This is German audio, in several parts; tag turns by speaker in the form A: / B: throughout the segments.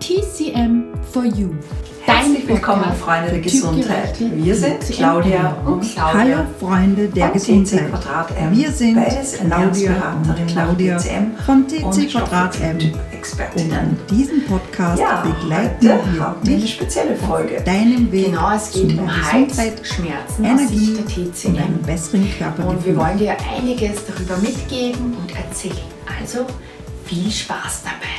A: TCM for You.
B: Herzlich willkommen, Freunde der Gesundheit. Wir sind Claudia und Claudia.
C: Hallo, Freunde der Gesundheit. Wir sind Claudia und Claudia von TC Quadrat M. Und in diesem Podcast
B: ja,
C: begleiten
B: wir
C: dich
B: eine spezielle Folge.
C: deinem Weg
D: genau, es geht um
C: Gesundheit,
D: Schmerzen,
C: Energie und einen besseren Körper.
D: Und wir wollen dir einiges darüber mitgeben und erzählen. Also viel Spaß dabei.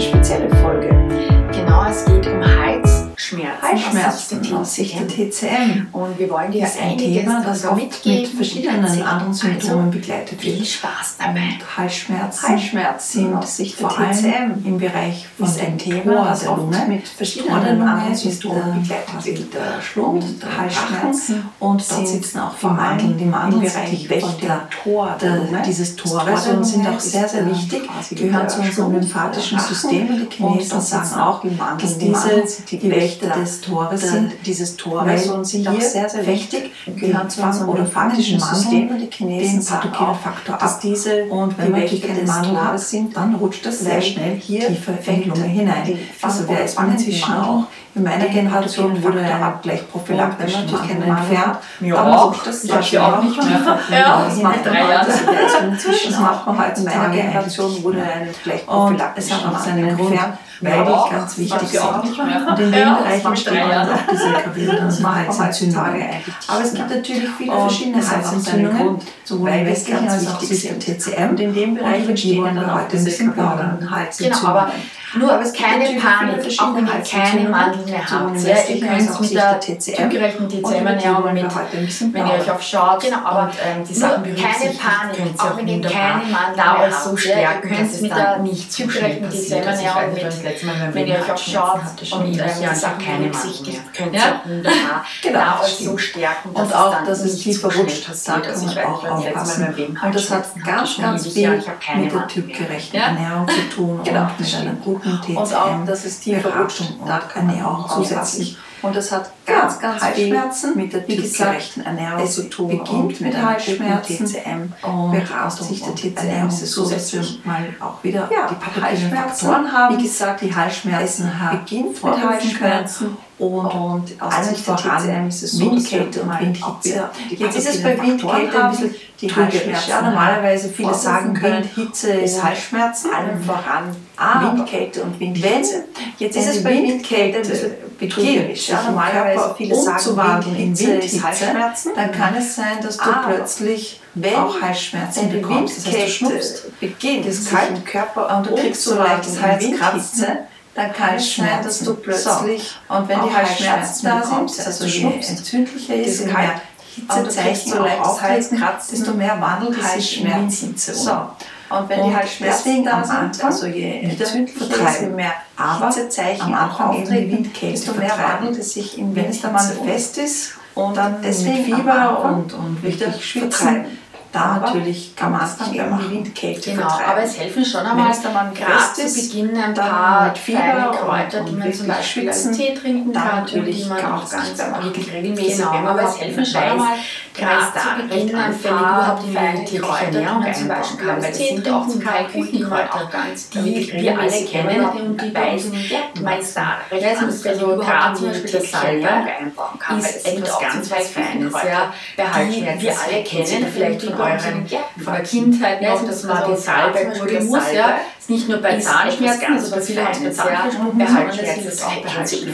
B: spezielle
D: Halsschmerzen.
B: Halsschmerzen
D: aus
B: Sicht der
D: TCM. Und wir wollen dir
B: das ja ein Thema, das
D: auch
B: mit verschiedenen anderen Symptomen
D: also,
B: begleitet wird.
D: Viel Spaß dabei.
B: Halsschmerzen,
D: Halsschmerzen
B: sind
D: aus Sicht der TCM
B: im Bereich von
D: ist ein
B: Thema, das oft mit verschiedenen anderen Symptomen begleitet wird. Der Schlund, der Halsschmerzen
D: und dort sitzen auch die
B: Mandeln, die Mandeln sind
D: Bereich
B: von
D: der Tor,
B: dieses
D: Torus
B: und sind auch sehr, sehr wichtig. Gehören zu unserem lymphatischen System und die Chinesen sagen auch, dass diese
D: die
B: Wächter
D: Fechter
B: des Tores sind, dieses Tores und sind auch sehr, sehr wichtig, gehören zu unserem
D: oder
B: faktischen System und die Chinesen sagen auch,
D: Faktor ab.
B: dass diese und wenn
D: die gegen
B: Mangel hat,
D: sind,
B: dann rutscht das sehr schnell
D: hier
B: tiefer in die Lunge hinein. Also wer ist inzwischen auch? In meiner Generation wurde
D: der
B: gleich prophylaktisch
D: natürlich
B: entfernt.
D: Ja,
B: aber auch das
D: ist
B: ja,
D: auch nicht mehr.
B: Ja, das macht
D: drei
B: Jahre. Inzwischen macht man halt
D: in meiner Generation wurde ein
B: Abgleich
D: prophylaktisch.
B: Es hat auch seinen Grund, weil ich ganz wichtig sind. Und in dem
D: gleichen
B: auch
D: abgesenkt wird. dann
B: war
D: heutzutage eigentlich.
B: Aber es gibt natürlich viele verschiedene
D: Heizentzündungen,
B: sowohl
D: bei
B: westlichen als auch
D: im
B: TCM.
D: Und in dem Bereich entstehen dann auch diese
B: Blauen
D: Heizentzündungen. Nur
B: aber es
D: keine Panik, auch wenn ihr keine ne? Mandeln mehr habt. Ja, ihr könnt
B: es
D: mit der
B: tügerechnen
D: TCM-Ernährung mit,
B: halt
D: wenn ihr euch aufschaut
A: genau, aber
D: und ähm, die Sachen berücksichtigt, keine Panik,
A: auch,
D: auch
A: wenn ihr keine Mandeln mehr
D: habt. so stärken,
A: ja,
D: dass es
A: mit
D: dann nicht
A: zu
D: schnell passiert. Also ich weiß nicht, das letzte Mal,
A: wenn ihr euch
D: aufschaut
A: und ähm, die Sachen
D: keine
A: berücksichtigt, könnt ihr auch wunderbar
B: genau,
A: euch so stärken,
B: Und auch, dass es
A: dann nicht
B: hat, sagt
A: passiert. Also ich weiß nicht, das letzte Mal,
B: Und das hat ganz, ganz viel mit der typgerechten Ernährung zu tun und mit einer guten Gruppen,
D: und auch das System
B: Beratung und
D: auch
B: zusätzlich
D: und das hat
B: ganz,
D: ja,
B: ganz
D: Halsschmerzen viel mit der tiergerechten Ernährung zu tun.
B: Beginnt mit,
D: mit
B: Halsschmerzen.
D: TCM
B: beraubt sich der TCM so, dass wir mal auch wieder
D: ja,
B: die pathologischen haben.
D: Wie gesagt,
B: die Halsschmerzen
D: beginnt mit Halsschmerzen.
B: Und,
D: und aus Sicht der TCM ist es so,
B: Windkälte und Windhitze. Jetzt ist es bei Windkälte ein bisschen
D: die Halsschmerzen.
B: Ja, normalerweise viele sagen
D: können,
B: Hitze ist Halsschmerzen.
D: Allem voran Windkälte und Windhitze.
B: Jetzt ist es bei
D: Windkälte ein bisschen begierig,
B: ja, im
D: Körper
B: viele umzuwagen in
D: Windhitze,
B: Windhitze dann kann es sein, dass du
D: Aber
B: plötzlich auch Halsschmerzen bekommst. Das heißt, du schnupfst,
D: beginnt
B: das kalt
D: im Körper
B: und du kriegst so leichtes Halskratzen. Dann kann es sein, dass du plötzlich,
D: so.
B: und wenn die Halsschmerzen da sind,
D: also je entzündlicher ist, je mehr Hitze
B: du
D: kriegst,
B: so
D: leichtes
B: Halskratzen, desto mehr wandelt es sich.
D: Und wenn
B: und
D: die halt
B: Schmerzen
D: da sind, also je älter
B: desto
D: mehr Hitzezeichen
B: am Anfang
D: auftreten, desto mehr wandelt es sich in
B: Wenn es dann mal fest ist
D: und
B: dann
D: deswegen
B: Fieber und, und,
D: und
B: richtig schwitzen, da natürlich kann man es dann
D: eher
B: machen.
D: Windkälte
A: genau,
D: vertreiben.
A: aber es helfen schon einmal, gerade zu Beginn ein paar
D: mit Fieber
A: Kräuter, die man zum Beispiel als Tee trinken kann und die man auch ganz wirklich regelmäßig
D: genau,
A: wenn man
D: aber es
A: helfen schon einmal,
D: gerade zu Beginn ein paar feine Kräuter, die man zum Beispiel als Tee trinken kann,
A: Küchenkräuter, die wir alle kennen und die
D: weißen,
A: mein
D: Star,
A: also gerade zum Beispiel das Salbe ist etwas ganz Feines, ja,
D: behalten
A: wir alle kennen, vielleicht von von der Kindheit noch, dass man
D: den
A: Salbeck,
D: Salbeck,
A: muss, ja, nicht nur bei Zahnschmerzen, also bei vielen haben es bei Zahnschmerzen, sondern es
D: ist
A: auch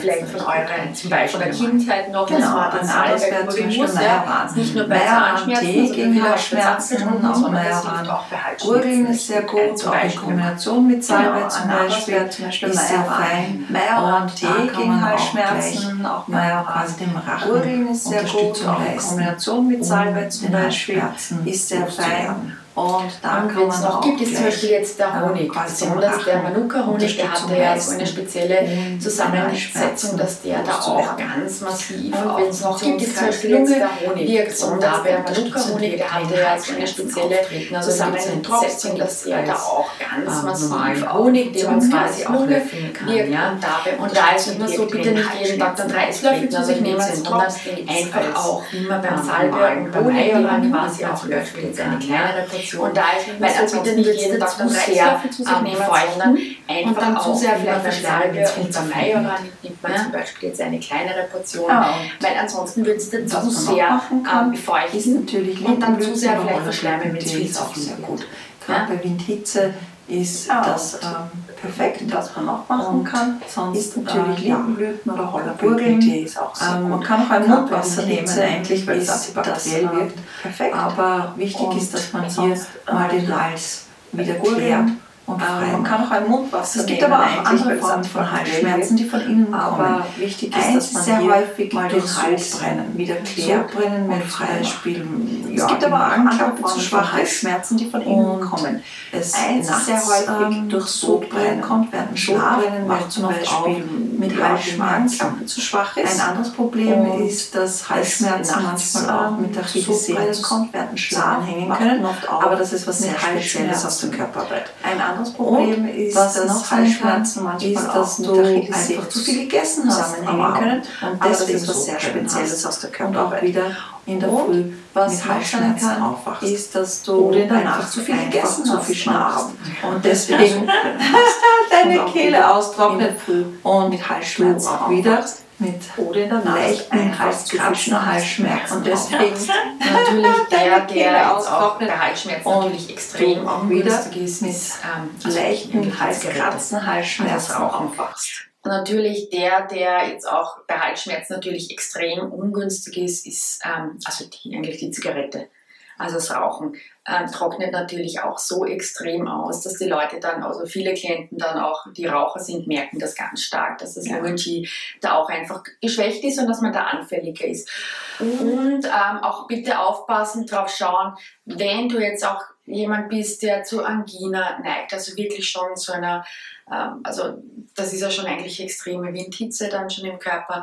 A: Vielleicht von eurer
D: zum Beispiel
A: von der Kindheit noch,
B: genau, das war dann
A: alles
B: bei
A: muss, ja, nicht nur bei Zahnschmerzen, sondern viele
B: auch
A: bei Zahnschmerzen,
B: das
A: hilft auch Behaltsschmerzen.
B: Gurgeln ist sehr äh,
A: gut,
B: auch in Kombination mit
D: genau, Salbe zum Beispiel,
B: ist sehr fein. Meierhahn
D: Tee gegen Halsschmerzen, auch Meierhahn
B: dem Rachen.
D: Gurgeln ist sehr gut, auch in Kombination mit Salbe zum Beispiel, ist sehr fein. Und dann
A: und
D: kann man
A: noch
D: auch
A: gibt es zum Beispiel jetzt der Honig, besonders der Manuka-Honig, der hat ja so eine spezielle Zusammensetzung, dass der da auch ganz massiv
D: auf uns noch gibt es
A: zum Beispiel jetzt der Honig, wirkt und da der Manuka-Honig, der hat ja so eine spezielle Zusammensetzung, dass der da auch ganz massiv Honig, den man quasi auch löffeln kann. Und da ist immer so, bitte nicht jeden Tag dann drei Esslöffel zu sich nehmen, sondern einfach auch immer beim Salbe und beim Eierland quasi auch löffeln, eine kleinere und da ist drei Esslöffel zu sich nehmen, sondern einfach und dann zu sehr vielleicht Salbe und Majoran nimmt man zum Beispiel jetzt eine kleinere Portion, ah, weil ansonsten wird es dann zu sehr ähm, befeuchten und dann zu sehr vielleicht verschleimen mit viel zu.
B: Sehr gut. Gerade bei Windhitze ist ah, das ähm, perfekt, was man auch machen kann. Sonst ist natürlich äh, Lindenblüten oder Hollerburgeln. ist auch sehr ähm, Man kann auch ein Mundwasser nehmen, eigentlich, weil es antibakteriell äh, wirkt. Perfekt. Aber wichtig ist, dass man hier mal den Hals wieder klärt und ähm, man kann auch ein Mundwasser Es gibt aber auch andere Formen von Halsschmerzen, die von innen aber kommen. wichtig ist, dass man sehr häufig mal den Hals brennen, wieder klärt. Sodbrennen mit Beispiel. Ja, es gibt aber auch andere Formen von Halsschmerzen, die von innen kommen. Es Eins sehr häufig ähm, durch Sodbrennen kommt, während Schlafbrennen macht zum Beispiel mit Halsschmerzen zu schwach ist. Ein anderes Problem ist, dass Halsschmerzen manchmal auch mit der Sodbrennen kommt, während Schlaf hängen können. Aber das ist was sehr Spezielles aus dem Körperarbeit anderes Problem und ist, was dass noch Halsschmerzen manchmal ist, dass du einfach zu viel gegessen hast zusammenhängen können. Und das ist was sehr Spezielles aus der Körperarbeit. Und auch wieder in der Früh was mit Halsschmerzen kann, aufwachst. ist, dass du oder einfach zu viel gegessen hast, zu viel schnarchst. Und deswegen deine Kehle austrocknet und mit Halsschmerzen auch wieder mit oder in der leichten Halskratzen, Halsschmerzen. Und deswegen
A: natürlich der, der auch bei Halsschmerzen natürlich extrem auch ist, mit ähm, also leichten Halskratzen, Halsschmerzen also auch anfachst. Natürlich der, der jetzt auch bei Halsschmerzen natürlich extrem ungünstig ist, ist ähm, also die, eigentlich die Zigarette. Also das Rauchen ähm, trocknet natürlich auch so extrem aus, dass die Leute dann, also viele Klienten dann auch, die Raucher sind, merken das ganz stark, dass das ja. Da auch einfach geschwächt ist und dass man da anfälliger ist. Und ähm, auch bitte aufpassen, drauf schauen, wenn du jetzt auch jemand bist, der zu Angina neigt, also wirklich schon zu einer ähm, also das ist ja schon eigentlich extreme Windhitze dann schon im Körper,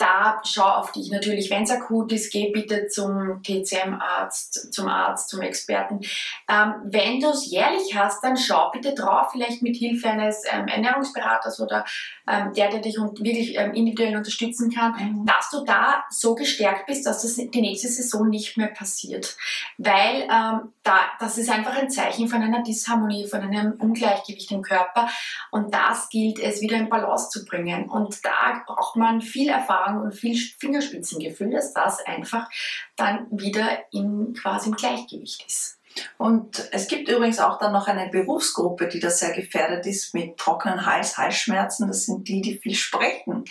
A: da schau auf dich natürlich, wenn es akut ist, geh bitte zum TCM-Arzt, zum Arzt, zum Experten. Ähm, wenn du es jährlich hast, dann schau bitte drauf, vielleicht mit Hilfe eines ähm, Ernährungsberaters oder ähm, der, der dich wirklich ähm, individuell unterstützen kann, mhm. dass du da so gestärkt bist, dass das die nächste Saison nicht mehr passiert. Weil ähm, da, das ist einfach ein Zeichen von einer Disharmonie, von einem Ungleichgewicht im Körper und das gilt es wieder in Balance zu bringen. Und da braucht man viel Erfahrung Erfahrung und viel Fingerspitzengefühl, dass das einfach dann wieder in, quasi im Gleichgewicht ist.
B: Und es gibt übrigens auch dann noch eine Berufsgruppe, die da sehr gefährdet ist mit trockenen Hals, Halsschmerzen. Das sind die, die viel sprechen.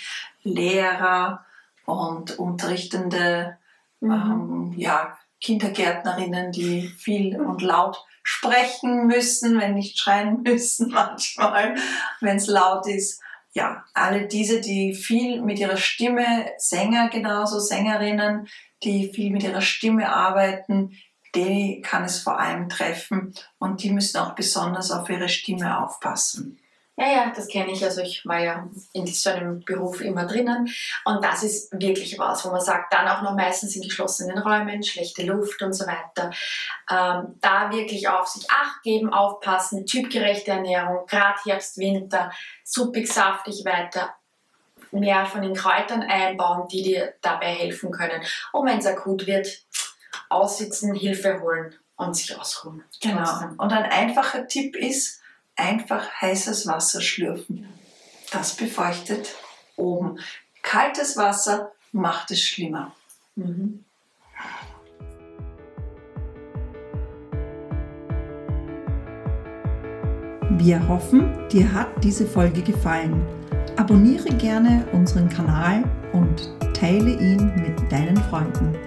B: Lehrer und unterrichtende mhm. ähm, ja, Kindergärtnerinnen, die viel und laut sprechen müssen, wenn nicht schreien müssen manchmal, wenn es laut ist ja, alle diese, die viel mit ihrer Stimme, Sänger genauso, Sängerinnen, die viel mit ihrer Stimme arbeiten, die kann es vor allem treffen und die müssen auch besonders auf ihre Stimme aufpassen.
A: Ja, ja, das kenne ich. Also ich war ja in so einem Beruf immer drinnen. Und das ist wirklich was, wo man sagt, dann auch noch meistens in geschlossenen Räumen, schlechte Luft und so weiter. Ähm, da wirklich auf sich Acht geben, aufpassen, typgerechte Ernährung, gerade Herbst, Winter, suppig, saftig weiter. Mehr von den Kräutern einbauen, die dir dabei helfen können. Und wenn es akut wird, aussitzen, Hilfe holen und sich ausruhen.
B: Genau. Und ein einfacher Tipp ist, einfach heißes Wasser schlürfen. Das befeuchtet oben. Kaltes Wasser macht es schlimmer. Mhm.
C: Wir hoffen, dir hat diese Folge gefallen. Abonniere gerne unseren Kanal und teile ihn mit deinen Freunden.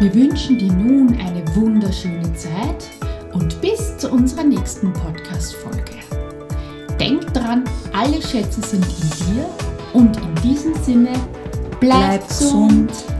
C: Wir wünschen dir nun eine wunderschöne Zeit und bis zu unserer nächsten Podcast-Folge. Denk dran, alle Schätze sind in dir und in diesem Sinne, bleib, bleib gesund. gesund